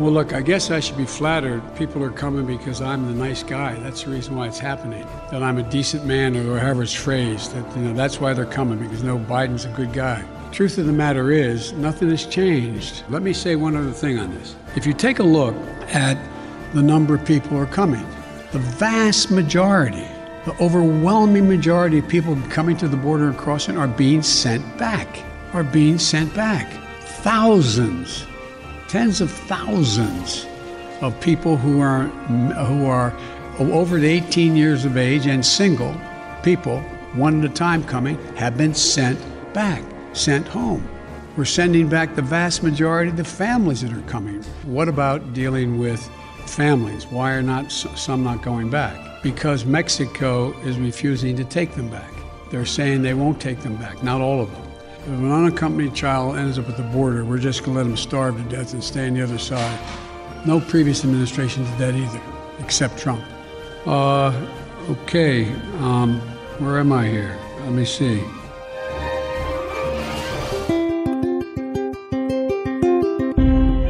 Well, look, I guess I should be flattered. People are coming because I'm the nice guy. That's the reason why it's happening. That I'm a decent man, or however it's phrased. That you know, that's why they're coming because no, Biden's a good guy. Truth of the matter is, nothing has changed. Let me say one other thing on this. If you take a look at the number of people who are coming, the vast majority, the overwhelming majority of people coming to the border and crossing are being sent back. Are being sent back. Thousands tens of thousands of people who are who are over 18 years of age and single people, one at a time coming, have been sent back, sent home. We're sending back the vast majority of the families that are coming. What about dealing with families? Why are not some not going back? Because Mexico is refusing to take them back. They're saying they won't take them back, not all of them. If an unaccompanied child ends up at the border, we're just going to let them starve to death and stay on the other side. No previous administration did that either, except Trump. Uh, okay, um, where am I here? Let me see.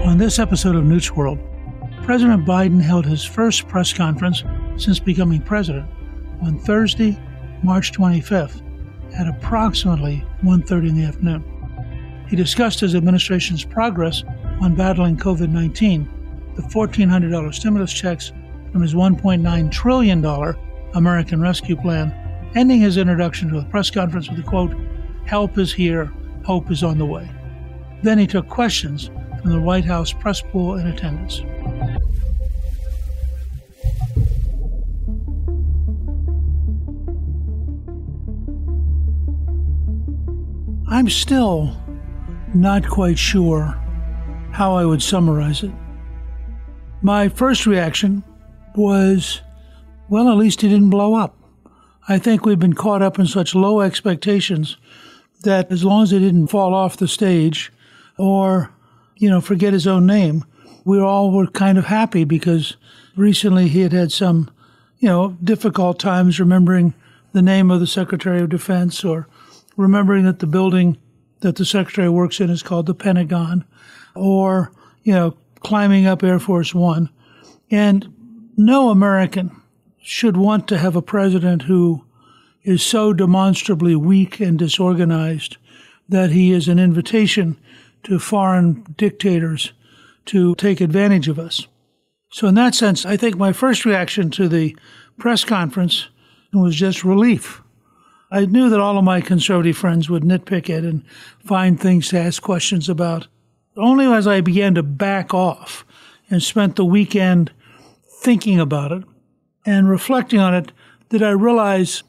On this episode of Newt's World, President Biden held his first press conference since becoming president on Thursday, March 25th at approximately 1.30 in the afternoon. He discussed his administration's progress on battling COVID-19, the $1,400 stimulus checks from his $1.9 trillion American Rescue Plan, ending his introduction to the press conference with the quote, Help is here, hope is on the way. Then he took questions from the White House press pool in attendance. I'm still not quite sure how I would summarize it. My first reaction was, well, at least he didn't blow up. I think we've been caught up in such low expectations that as long as he didn't fall off the stage or, you know, forget his own name, we all were kind of happy because recently he had had some, you know, difficult times remembering the name of the Secretary of Defense or remembering that the building that the secretary works in is called the Pentagon, or, you know, climbing up Air Force One. And no American should want to have a president who is so demonstrably weak and disorganized that he is an invitation to foreign dictators to take advantage of us. So, in that sense, I think my first reaction to the press conference was just relief. I knew that all of my conservative friends would nitpick it and find things to ask questions about. Only as I began to back off and spent the weekend thinking about it and reflecting on it did I realize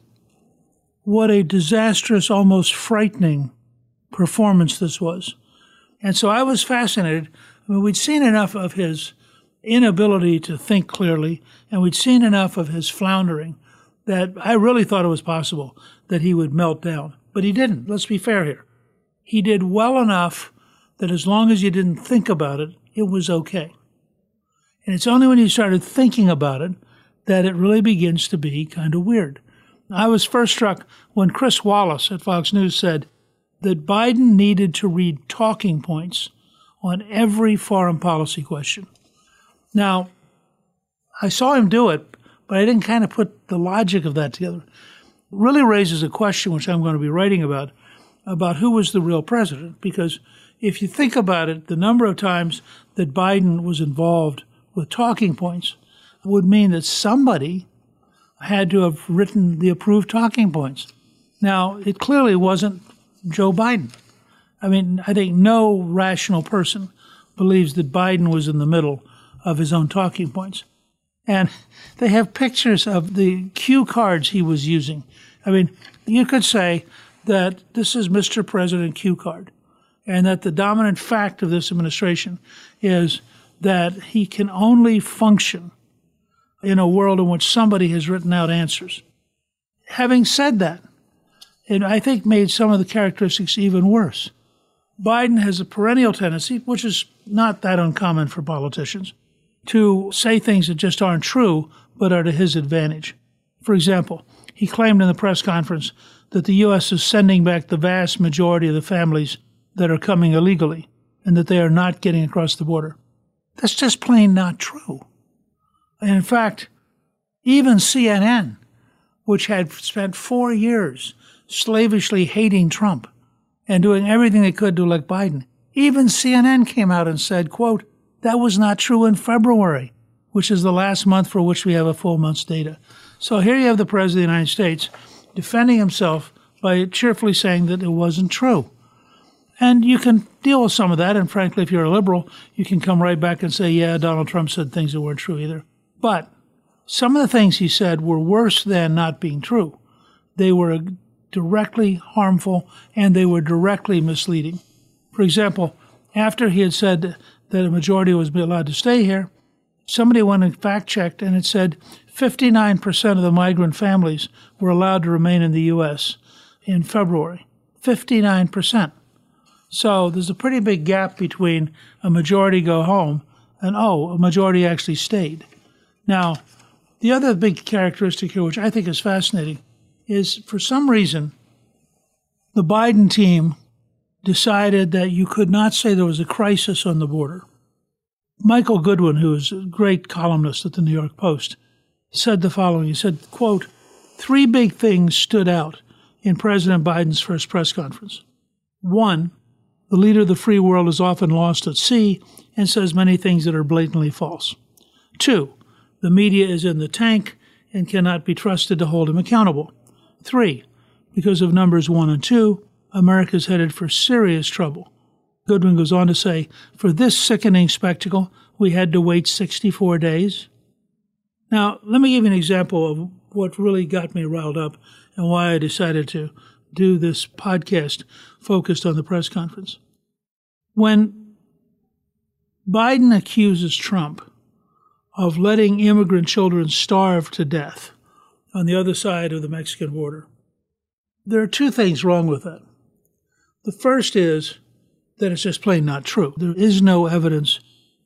what a disastrous, almost frightening performance this was. And so I was fascinated. I mean, we'd seen enough of his inability to think clearly, and we'd seen enough of his floundering that I really thought it was possible that he would melt down. But he didn't. Let's be fair here. He did well enough that as long as you didn't think about it, it was okay. And it's only when you started thinking about it that it really begins to be kind of weird. I was first struck when Chris Wallace at Fox News said that Biden needed to read talking points on every foreign policy question. Now, I saw him do it, but I didn't kind of put the logic of that together. It really raises a question, which I'm going to be writing about, about who was the real president. Because if you think about it, the number of times that Biden was involved with talking points would mean that somebody had to have written the approved talking points. Now, it clearly wasn't Joe Biden. I mean, I think no rational person believes that Biden was in the middle of his own talking points. And they have pictures of the cue cards he was using. I mean, you could say that this is Mr. President cue card, and that the dominant fact of this administration is that he can only function in a world in which somebody has written out answers. Having said that, it I think made some of the characteristics even worse. Biden has a perennial tendency, which is not that uncommon for politicians, to say things that just aren't true but are to his advantage. For example, he claimed in the press conference that the U.S. is sending back the vast majority of the families that are coming illegally and that they are not getting across the border. That's just plain not true. And in fact, even CNN, which had spent four years slavishly hating Trump and doing everything they could to elect Biden, even CNN came out and said, quote, that was not true in February, which is the last month for which we have a full month's data. So here you have the President of the United States defending himself by cheerfully saying that it wasn't true. And you can deal with some of that. And frankly, if you're a liberal, you can come right back and say, yeah, Donald Trump said things that weren't true either. But some of the things he said were worse than not being true. They were directly harmful and they were directly misleading. For example, after he had said that a majority was allowed to stay here, somebody went and fact checked and it said 59% of the migrant families were allowed to remain in the U.S. in February. 59%. So there's a pretty big gap between a majority go home and, oh, a majority actually stayed. Now, the other big characteristic here, which I think is fascinating, is for some reason, the Biden team decided that you could not say there was a crisis on the border. Michael Goodwin, who is a great columnist at the New York Post, said the following. He said, quote, three big things stood out in President Biden's first press conference. One, the leader of the free world is often lost at sea and says many things that are blatantly false. Two, the media is in the tank and cannot be trusted to hold him accountable. Three, because of numbers one and two, America is headed for serious trouble. Goodwin goes on to say, for this sickening spectacle, we had to wait 64 days. Now, let me give you an example of what really got me riled up and why I decided to do this podcast focused on the press conference. When Biden accuses Trump of letting immigrant children starve to death on the other side of the Mexican border, there are two things wrong with that. The first is that it's just plain not true. There is no evidence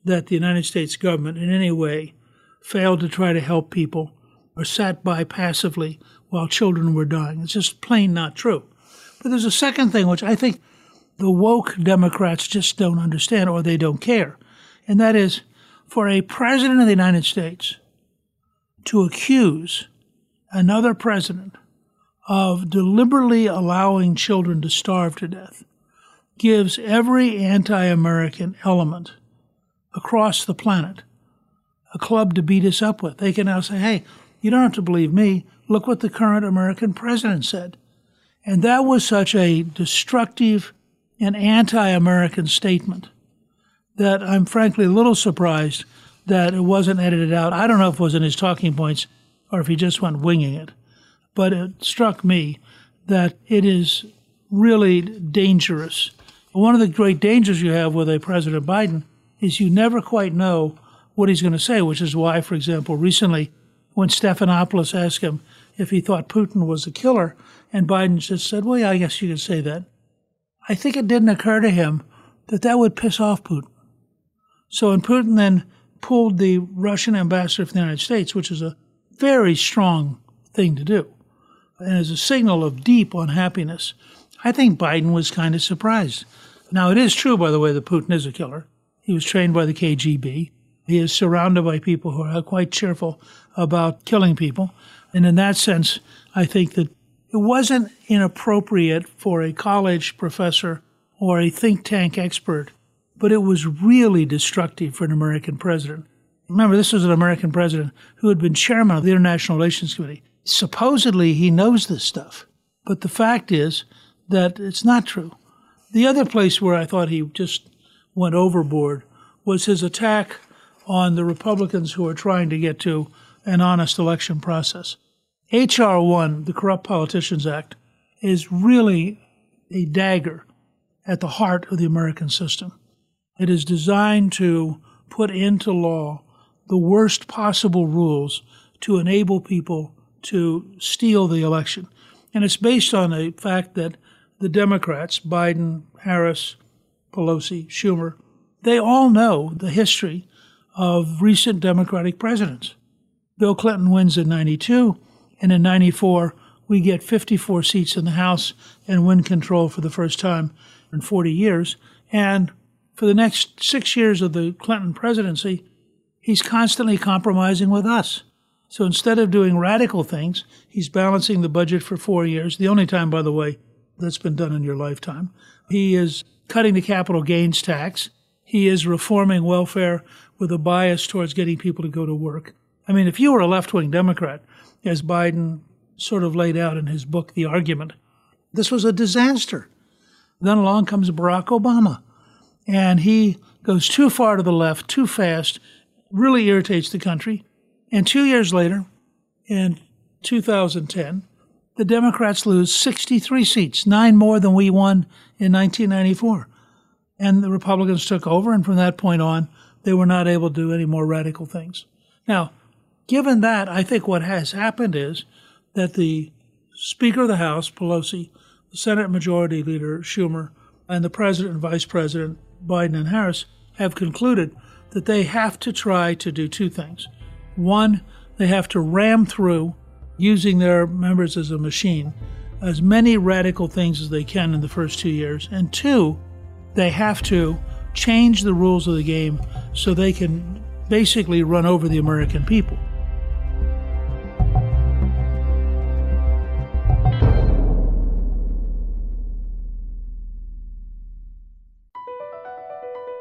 that the United States government in any way failed to try to help people or sat by passively while children were dying. It's just plain not true. But there's a second thing which I think the woke Democrats just don't understand or they don't care. And that is for a president of the United States to accuse another president of deliberately allowing children to starve to death gives every anti American element across the planet a club to beat us up with. They can now say, hey, you don't have to believe me. Look what the current American president said. And that was such a destructive and anti American statement that I'm frankly a little surprised that it wasn't edited out. I don't know if it was in his talking points or if he just went winging it, but it struck me that it is really dangerous. One of the great dangers you have with a President Biden is you never quite know what he's going to say, which is why, for example, recently when Stephanopoulos asked him if he thought Putin was a killer, and Biden just said, Well, yeah, I guess you could say that. I think it didn't occur to him that that would piss off Putin. So when Putin then pulled the Russian ambassador from the United States, which is a very strong thing to do, as a signal of deep unhappiness, I think Biden was kind of surprised. Now, it is true, by the way, that Putin is a killer. He was trained by the KGB. He is surrounded by people who are quite cheerful about killing people. And in that sense, I think that it wasn't inappropriate for a college professor or a think tank expert, but it was really destructive for an American president. Remember, this was an American president who had been chairman of the International Relations Committee. Supposedly, he knows this stuff. But the fact is that it's not true. The other place where I thought he just went overboard was his attack on the Republicans who are trying to get to an honest election process. H.R. 1, the Corrupt Politicians Act, is really a dagger at the heart of the American system. It is designed to put into law the worst possible rules to enable people to steal the election. And it's based on the fact that the Democrats, Biden, Harris, Pelosi, Schumer, they all know the history of recent Democratic presidents. Bill Clinton wins in 92. And in 94, we get 54 seats in the House and win control for the first time in 40 years. And for the next six years of the Clinton presidency, he's constantly compromising with us. So instead of doing radical things, he's balancing the budget for four years, the only time, by the way, that's been done in your lifetime. He is cutting the capital gains tax. He is reforming welfare with a bias towards getting people to go to work. I mean, if you were a left wing Democrat, as Biden sort of laid out in his book, The Argument. This was a disaster. Then along comes Barack Obama, and he goes too far to the left, too fast, really irritates the country. And two years later, in 2010, the Democrats lose 63 seats, nine more than we won in 1994. And the Republicans took over, and from that point on, they were not able to do any more radical things. Now, Given that, I think what has happened is that the Speaker of the House, Pelosi, the Senate Majority Leader, Schumer, and the President and Vice President, Biden and Harris, have concluded that they have to try to do two things. One, they have to ram through, using their members as a machine, as many radical things as they can in the first two years. And two, they have to change the rules of the game so they can basically run over the American people.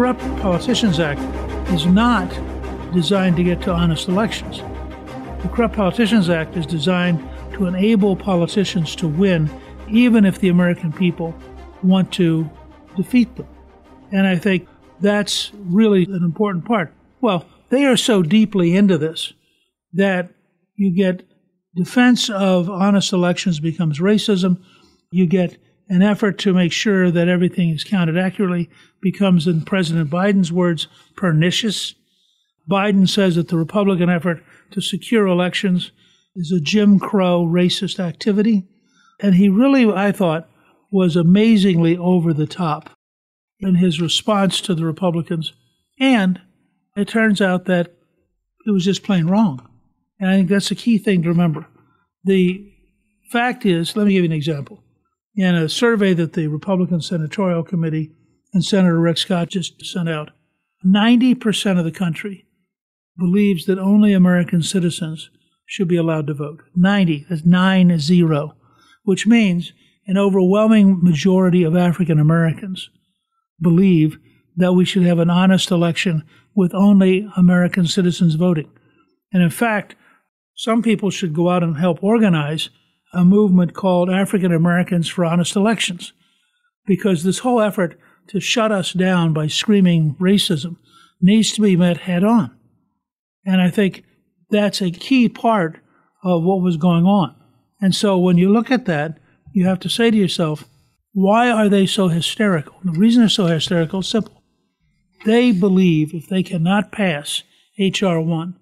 Corrupt Politicians Act is not designed to get to honest elections. The Corrupt Politicians Act is designed to enable politicians to win, even if the American people want to defeat them. And I think that's really an important part. Well, they are so deeply into this that you get defense of honest elections becomes racism. You get an effort to make sure that everything is counted accurately becomes, in President Biden's words, pernicious. Biden says that the Republican effort to secure elections is a Jim Crow racist activity. And he really, I thought, was amazingly over the top in his response to the Republicans. And it turns out that it was just plain wrong. And I think that's a key thing to remember. The fact is, let me give you an example in a survey that the Republican Senatorial Committee and Senator Rick Scott just sent out, 90% of the country believes that only American citizens should be allowed to vote. 90, that's 9 0, which means an overwhelming majority of African Americans believe that we should have an honest election with only American citizens voting. And in fact, some people should go out and help organize a movement called African Americans for Honest Elections, because this whole effort to shut us down by screaming racism needs to be met head on. And I think that's a key part of what was going on. And so when you look at that, you have to say to yourself, why are they so hysterical? The reason they're so hysterical is simple. They believe if they cannot pass H.R. 1,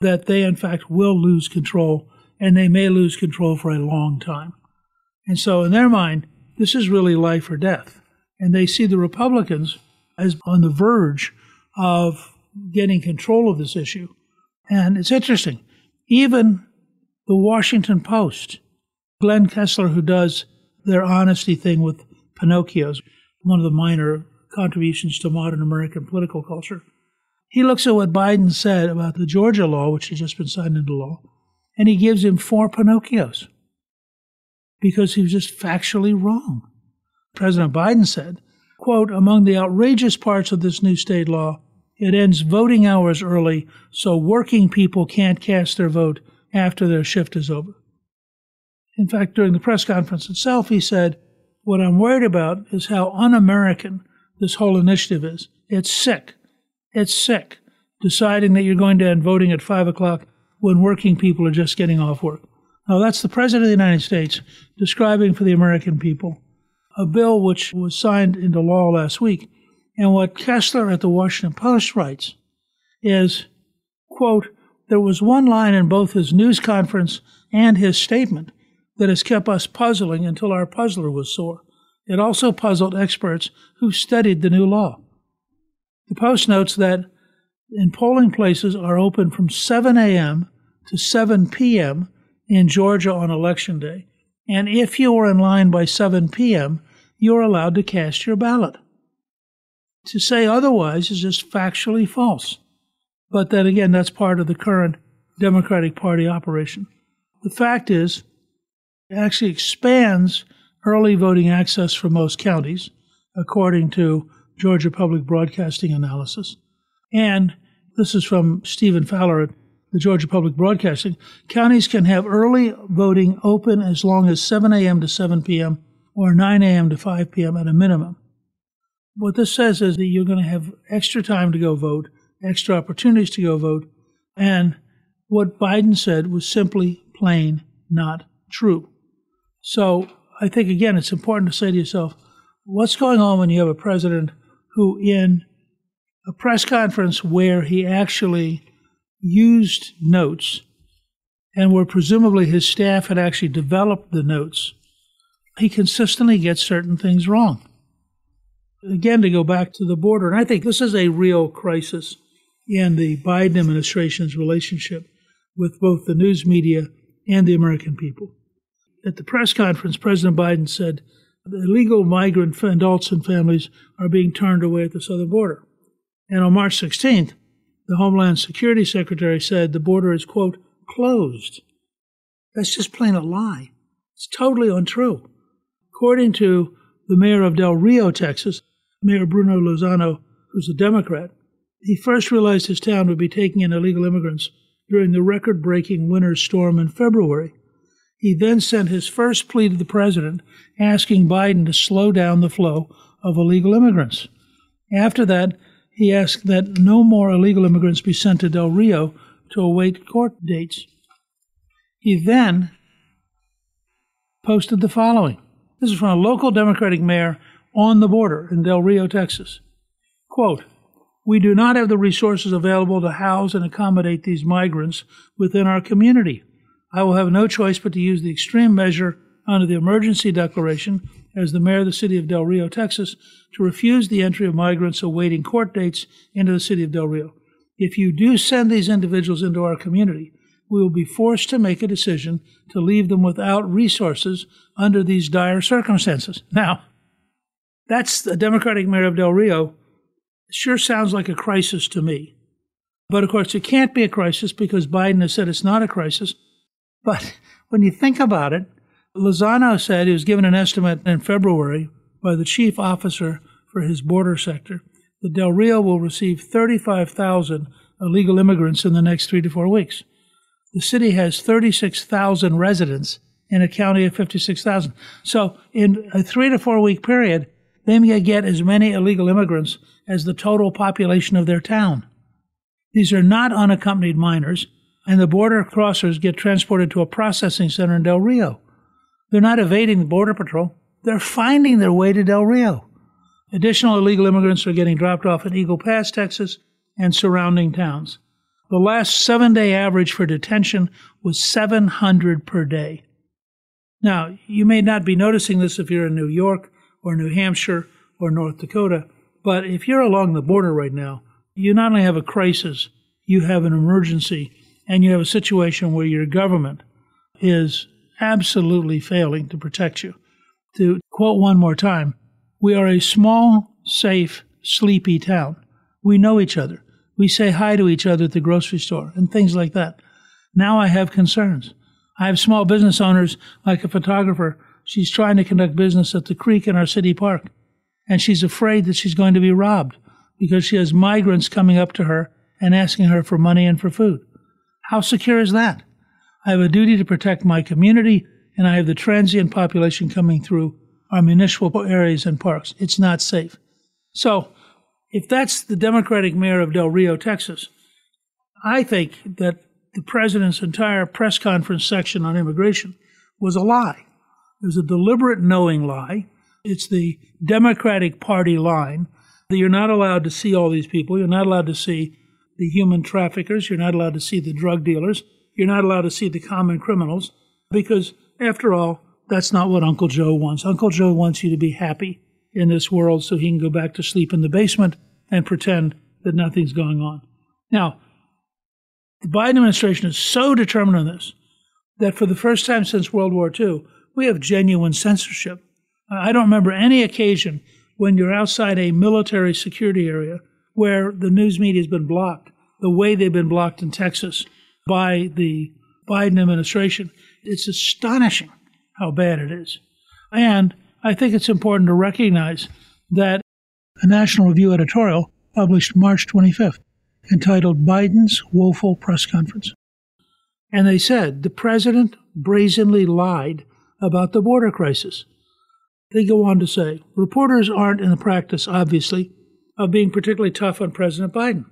that they in fact will lose control and they may lose control for a long time. And so, in their mind, this is really life or death. And they see the Republicans as on the verge of getting control of this issue. And it's interesting. Even the Washington Post, Glenn Kessler, who does their honesty thing with Pinocchios, one of the minor contributions to modern American political culture, he looks at what Biden said about the Georgia law, which has just been signed into law, and he gives him four Pinocchios because he was just factually wrong. President Biden said, quote, among the outrageous parts of this new state law, it ends voting hours early so working people can't cast their vote after their shift is over. In fact, during the press conference itself, he said, What I'm worried about is how un American this whole initiative is. It's sick. It's sick. Deciding that you're going to end voting at 5 o'clock when working people are just getting off work. Now, that's the President of the United States describing for the American people a bill which was signed into law last week. And what Kessler at the Washington Post writes is, quote, there was one line in both his news conference and his statement that has kept us puzzling until our puzzler was sore. It also puzzled experts who studied the new law. The Post notes that in polling places are open from 7 a.m to 7 p.m. in Georgia on election day. And if you are in line by 7 p.m., you're allowed to cast your ballot. To say otherwise is just factually false. But then again, that's part of the current Democratic Party operation. The fact is, it actually expands early voting access for most counties, according to Georgia Public Broadcasting analysis. And this is from Stephen Fowler at the Georgia Public Broadcasting, counties can have early voting open as long as 7 a.m. to 7 p.m. or 9 a.m. to 5 p.m. at a minimum. What this says is that you're going to have extra time to go vote, extra opportunities to go vote, and what Biden said was simply plain not true. So I think, again, it's important to say to yourself, what's going on when you have a president who, in a press conference where he actually used notes and where presumably his staff had actually developed the notes, he consistently gets certain things wrong. Again, to go back to the border, and I think this is a real crisis in the Biden administration's relationship with both the news media and the American people. At the press conference, President Biden said illegal migrant adults and families are being turned away at the southern border. And on March 16th, the Homeland Security Secretary said the border is, quote, closed. That's just plain a lie. It's totally untrue. According to the mayor of Del Rio, Texas, Mayor Bruno Lozano, who's a Democrat, he first realized his town would be taking in illegal immigrants during the record breaking winter storm in February. He then sent his first plea to the president asking Biden to slow down the flow of illegal immigrants. After that, he asked that no more illegal immigrants be sent to Del Rio to await court dates. He then posted the following. This is from a local Democratic mayor on the border in Del Rio, Texas. Quote, we do not have the resources available to house and accommodate these migrants within our community. I will have no choice but to use the extreme measure under the emergency declaration as the mayor of the city of Del Rio, Texas, to refuse the entry of migrants awaiting court dates into the city of Del Rio. If you do send these individuals into our community, we will be forced to make a decision to leave them without resources under these dire circumstances. Now, that's the Democratic mayor of Del Rio. Sure sounds like a crisis to me. But of course, it can't be a crisis because Biden has said it's not a crisis. But when you think about it, Lozano said he was given an estimate in February by the chief officer for his border sector that Del Rio will receive 35,000 illegal immigrants in the next three to four weeks. The city has 36,000 residents in a county of 56,000. So, in a three to four week period, they may get as many illegal immigrants as the total population of their town. These are not unaccompanied minors, and the border crossers get transported to a processing center in Del Rio. They're not evading the Border Patrol, they're finding their way to Del Rio. Additional illegal immigrants are getting dropped off at Eagle Pass, Texas, and surrounding towns. The last seven day average for detention was 700 per day. Now, you may not be noticing this if you're in New York or New Hampshire or North Dakota, but if you're along the border right now, you not only have a crisis, you have an emergency, and you have a situation where your government is absolutely failing to protect you. To quote one more time, we are a small, safe, sleepy town. We know each other. We say hi to each other at the grocery store and things like that. Now I have concerns. I have small business owners, like a photographer. She's trying to conduct business at the creek in our city park, and she's afraid that she's going to be robbed because she has migrants coming up to her and asking her for money and for food. How secure is that? I have a duty to protect my community, and I have the transient population coming through our municipal areas and parks. It's not safe. So, if that's the Democratic mayor of Del Rio, Texas, I think that the president's entire press conference section on immigration was a lie. It was a deliberate knowing lie. It's the Democratic Party line that you're not allowed to see all these people. You're not allowed to see the human traffickers. You're not allowed to see the drug dealers. You're not allowed to see the common criminals because, after all, that's not what Uncle Joe wants. Uncle Joe wants you to be happy in this world so he can go back to sleep in the basement and pretend that nothing's going on. Now, the Biden administration is so determined on this that for the first time since World War II, we have genuine censorship. I don't remember any occasion when you're outside a military security area where the news media has been blocked the way they've been blocked in Texas by the Biden administration. It's astonishing how bad it is. And I think it's important to recognize that a National Review editorial published March 25th entitled Biden's Woeful Press Conference And they said the president brazenly lied about the border crisis. They go on to say reporters aren't in the practice, obviously, of being particularly tough on President Biden.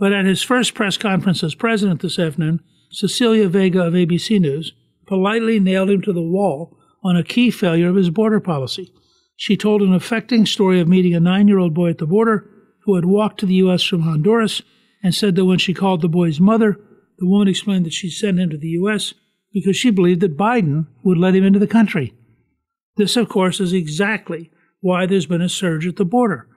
But at his first press conference as president this afternoon, Cecilia Vega of ABC News politely nailed him to the wall on a key failure of his border policy. She told an affecting story of meeting a nine year old boy at the border who had walked to the U.S. from Honduras and said that when she called the boy's mother, the woman explained that she sent him to the U.S. because she believed that Biden would let him into the country. This, of course, is exactly why there's been a surge at the border.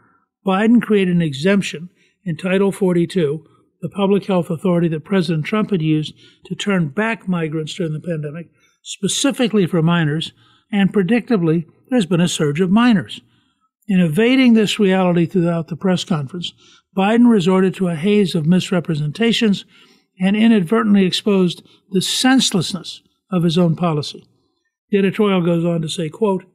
Biden created an exemption in Title 42, the public health authority that President Trump had used to turn back migrants during the pandemic, specifically for minors, and predictably, there's been a surge of minors. In evading this reality throughout the press conference, Biden resorted to a haze of misrepresentations and inadvertently exposed the senselessness of his own policy. The editorial goes on to say, quote,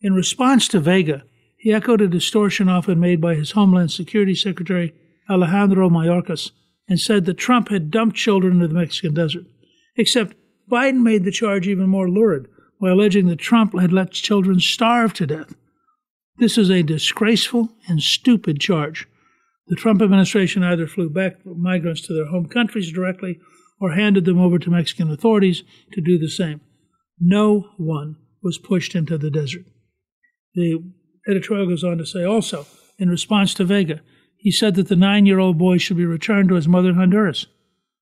in response to Vega, he echoed a distortion often made by his Homeland Security Secretary Alejandro Mayorkas and said that Trump had dumped children into the Mexican desert. Except Biden made the charge even more lurid by alleging that Trump had let children starve to death. This is a disgraceful and stupid charge. The Trump administration either flew back migrants to their home countries directly or handed them over to Mexican authorities to do the same. No one was pushed into the desert. The editorial goes on to say also, in response to Vega, he said that the nine year old boy should be returned to his mother in Honduras.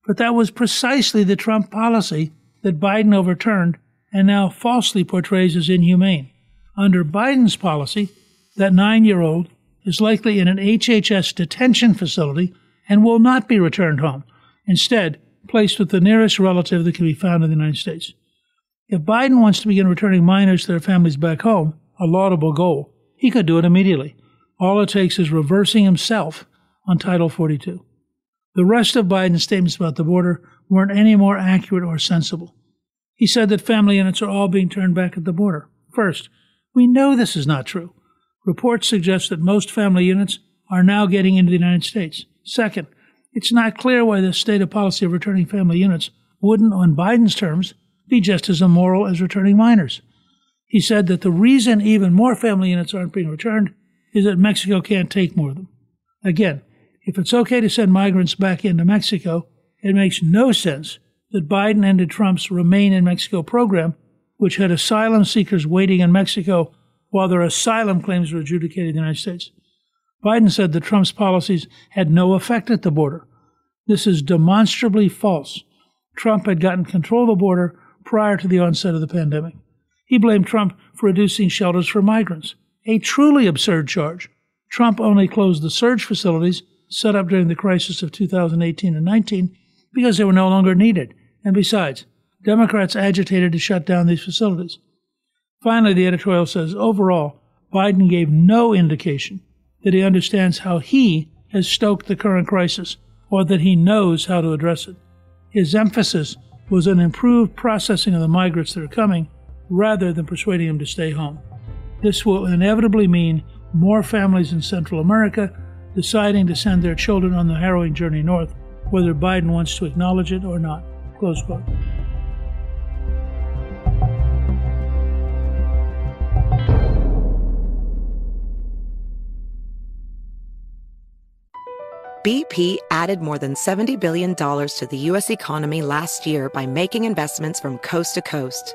But that was precisely the Trump policy that Biden overturned and now falsely portrays as inhumane. Under Biden's policy, that nine year old is likely in an HHS detention facility and will not be returned home, instead, placed with the nearest relative that can be found in the United States. If Biden wants to begin returning minors to their families back home, a laudable goal, he could do it immediately. All it takes is reversing himself on Title 42. The rest of Biden's statements about the border weren't any more accurate or sensible. He said that family units are all being turned back at the border. First, we know this is not true. Reports suggest that most family units are now getting into the United States. Second, it's not clear why the stated policy of returning family units wouldn't, on Biden's terms, be just as immoral as returning minors. He said that the reason even more family units aren't being returned is that Mexico can't take more of them. Again, if it's okay to send migrants back into Mexico, it makes no sense that Biden ended Trump's Remain in Mexico program, which had asylum seekers waiting in Mexico while their asylum claims were adjudicated in the United States. Biden said that Trump's policies had no effect at the border. This is demonstrably false. Trump had gotten control of the border prior to the onset of the pandemic. He blamed Trump for reducing shelters for migrants, a truly absurd charge. Trump only closed the surge facilities set up during the crisis of 2018 and 19 because they were no longer needed. And besides, Democrats agitated to shut down these facilities. Finally, the editorial says overall, Biden gave no indication that he understands how he has stoked the current crisis or that he knows how to address it. His emphasis was on improved processing of the migrants that are coming rather than persuading them to stay home. This will inevitably mean more families in Central America deciding to send their children on the harrowing journey north, whether Biden wants to acknowledge it or not. Close quote. BP added more than $70 billion to the U.S. economy last year by making investments from coast to coast.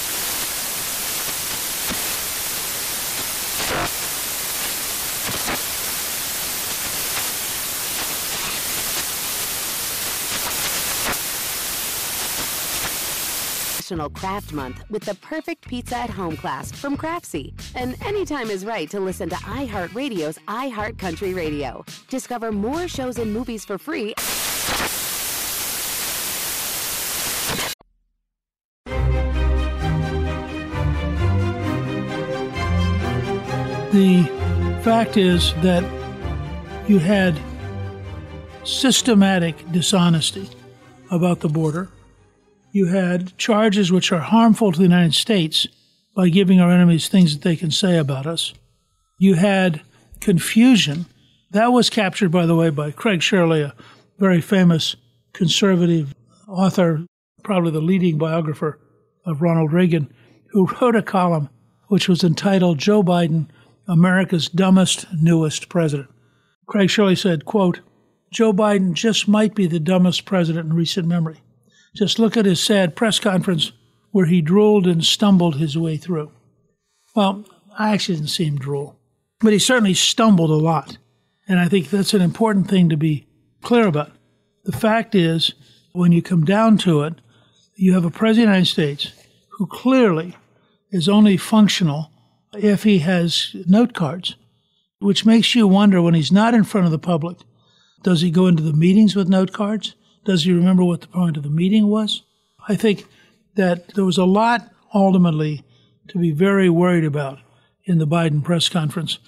National Craft Month with the perfect pizza at home class from Craftsy. And anytime is right to listen to iHeartRadio's iHeartCountry Radio. Discover more shows and movies for free. The fact is that you had systematic dishonesty about the border you had charges which are harmful to the United States by giving our enemies things that they can say about us. You had confusion. That was captured, by the way, by Craig Shirley, a very famous conservative author, probably the leading biographer of Ronald Reagan, who wrote a column which was entitled Joe Biden, America's Dumbest Newest President. Craig Shirley said, quote, Joe Biden just might be the dumbest president in recent memory. Just look at his sad press conference where he drooled and stumbled his way through. Well, I actually didn't see him drool, but he certainly stumbled a lot. And I think that's an important thing to be clear about. The fact is, when you come down to it, you have a president of the United States who clearly is only functional if he has note cards, which makes you wonder when he's not in front of the public, does he go into the meetings with note cards? Does he remember what the point of the meeting was? I think that there was a lot ultimately to be very worried about in the Biden press conference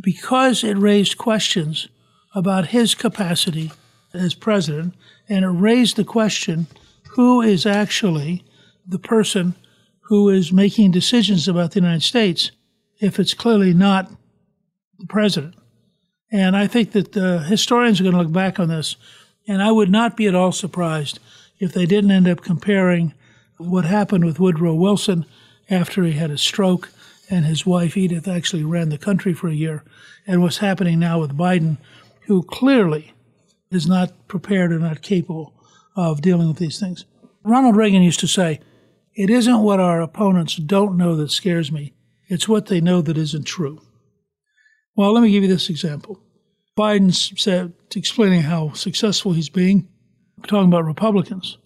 because it raised questions about his capacity as president, and it raised the question who is actually the person who is making decisions about the United States if it's clearly not the president. And I think that the historians are going to look back on this and I would not be at all surprised if they didn't end up comparing what happened with Woodrow Wilson after he had a stroke and his wife Edith actually ran the country for a year, and what's happening now with Biden, who clearly is not prepared or not capable of dealing with these things. Ronald Reagan used to say, It isn't what our opponents don't know that scares me, it's what they know that isn't true. Well, let me give you this example. Biden said, explaining how successful he's being, talking about Republicans.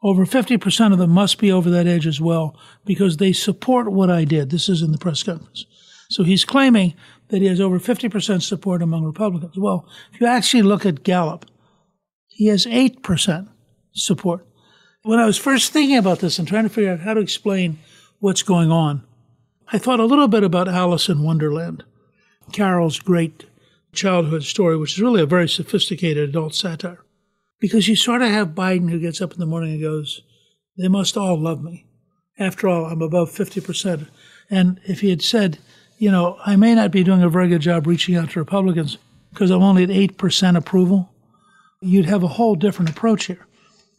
Over 50% of them must be over that edge as well because they support what I did. This is in the press conference. So he's claiming that he has over 50% support among Republicans. Well, if you actually look at Gallup, he has 8% support. When I was first thinking about this and trying to figure out how to explain what's going on, I thought a little bit about Alice in Wonderland, Carroll's great childhood story, which is really a very sophisticated adult satire. Because you sort of have Biden who gets up in the morning and goes, They must all love me. After all, I'm above 50%. And if he had said, You know, I may not be doing a very good job reaching out to Republicans because I'm only at 8% approval, you'd have a whole different approach here.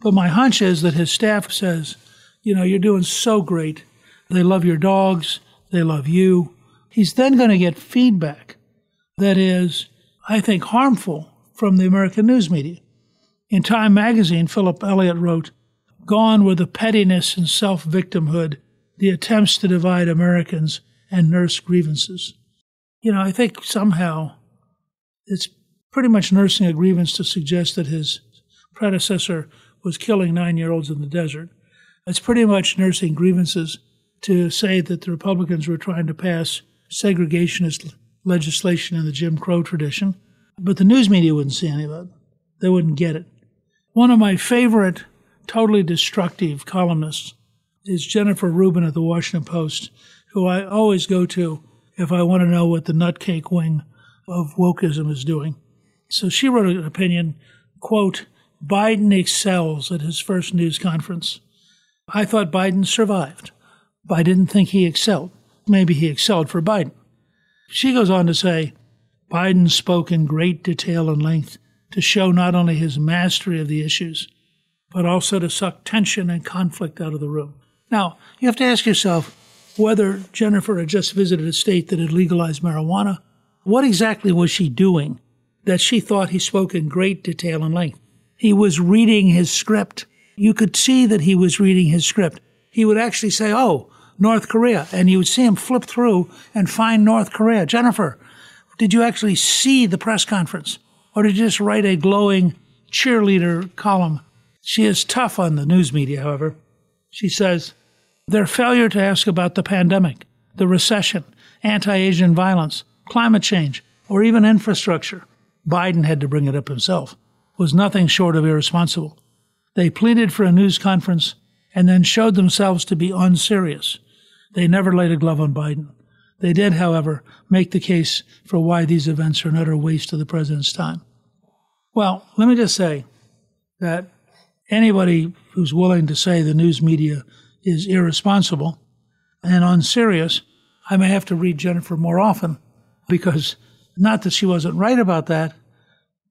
But my hunch is that his staff says, You know, you're doing so great. They love your dogs, they love you. He's then going to get feedback that is, I think, harmful from the American news media. In Time magazine, Philip Elliott wrote, Gone were the pettiness and self victimhood, the attempts to divide Americans and nurse grievances. You know, I think somehow it's pretty much nursing a grievance to suggest that his predecessor was killing nine year olds in the desert. It's pretty much nursing grievances to say that the Republicans were trying to pass segregationist legislation in the Jim Crow tradition, but the news media wouldn't see any of it. They wouldn't get it. One of my favorite, totally destructive columnists is Jennifer Rubin at the Washington Post, who I always go to if I want to know what the nutcake wing of wokeism is doing. So she wrote an opinion, quote, Biden excels at his first news conference. I thought Biden survived. But I didn't think he excelled. Maybe he excelled for Biden. She goes on to say, Biden spoke in great detail and length to show not only his mastery of the issues, but also to suck tension and conflict out of the room. Now, you have to ask yourself whether Jennifer had just visited a state that had legalized marijuana. What exactly was she doing that she thought he spoke in great detail and length? He was reading his script. You could see that he was reading his script. He would actually say, Oh, North Korea. And you would see him flip through and find North Korea. Jennifer, did you actually see the press conference? Or did you just write a glowing cheerleader column? She is tough on the news media, however. She says, their failure to ask about the pandemic, the recession, anti Asian violence, climate change, or even infrastructure, Biden had to bring it up himself, was nothing short of irresponsible. They pleaded for a news conference and then showed themselves to be unserious. They never laid a glove on Biden. They did, however, make the case for why these events are an utter waste of the president's time. Well, let me just say that anybody who's willing to say the news media is irresponsible and unserious, I may have to read Jennifer more often because not that she wasn't right about that,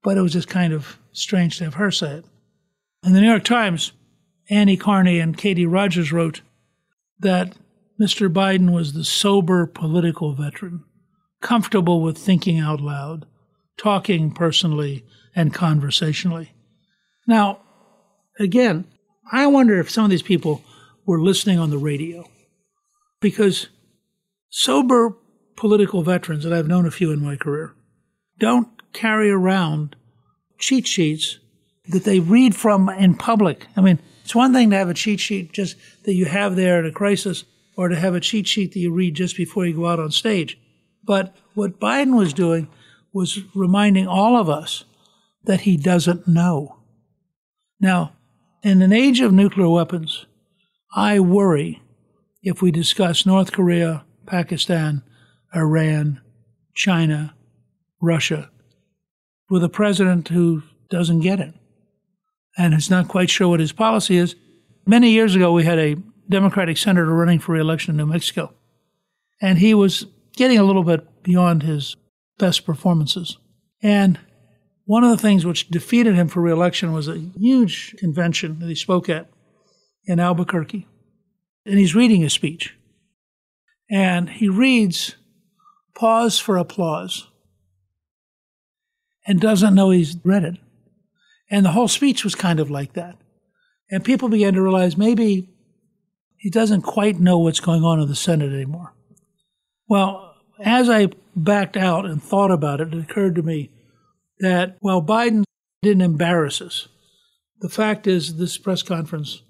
but it was just kind of strange to have her say it. In the New York Times, Annie Karni and Katie Rogers wrote that Mr. Biden was the sober political veteran, comfortable with thinking out loud, talking personally and conversationally. Now, again, I wonder if some of these people were listening on the radio because sober political veterans, and I've known a few in my career, don't carry around cheat sheets that they read from in public. I mean, it's one thing to have a cheat sheet just that you have there at a crisis or to have a cheat sheet that you read just before you go out on stage. But what Biden was doing was reminding all of us that he doesn't know. Now, in an age of nuclear weapons, I worry if we discuss North Korea, Pakistan, Iran, China, Russia, with a president who doesn't get it and is not quite sure what his policy is. Many years ago, we had a Democratic senator running for reelection in New Mexico, and he was getting a little bit beyond his best performances. And one of the things which defeated him for reelection was a huge convention that he spoke at in Albuquerque. And he's reading a speech. And he reads, Pause for applause, and doesn't know he's read it. And the whole speech was kind of like that. And people began to realize maybe he doesn't quite know what's going on in the Senate anymore. Well, as I backed out and thought about it, it occurred to me that while Biden didn't embarrass us, the fact is this press conference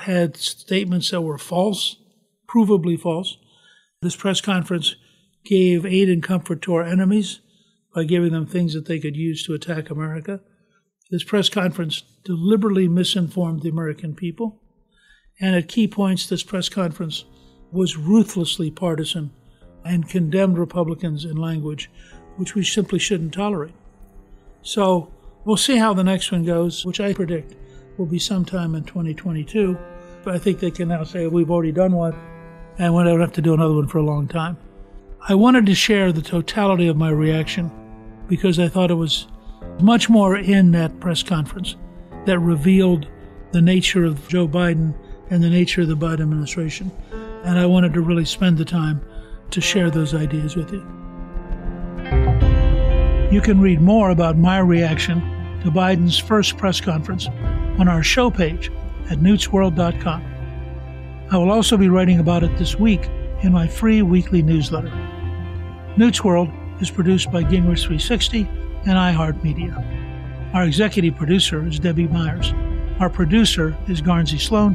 had statements that were false, provably false. This press conference gave aid and comfort to our enemies by giving them things that they could use to attack America. This press conference deliberately misinformed the American people. And at key points, this press conference was ruthlessly partisan and condemned Republicans in language which we simply shouldn't tolerate. So we'll see how the next one goes, which I predict will be sometime in 2022. But I think they can now say we've already done one and we don't have to do another one for a long time. I wanted to share the totality of my reaction because I thought it was much more in that press conference that revealed the nature of Joe Biden and the nature of the Biden administration. And I wanted to really spend the time to share those ideas with you. You can read more about my reaction to Biden's first press conference on our show page at newtsworld.com. I will also be writing about it this week in my free weekly newsletter. Newt's World is produced by Gingrich 360 and iHeartMedia. Our executive producer is Debbie Myers. Our producer is Garnsey Sloan,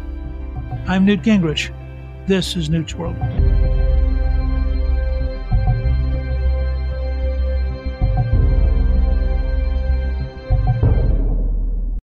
I'm Newt Gingrich. This is Newt's World.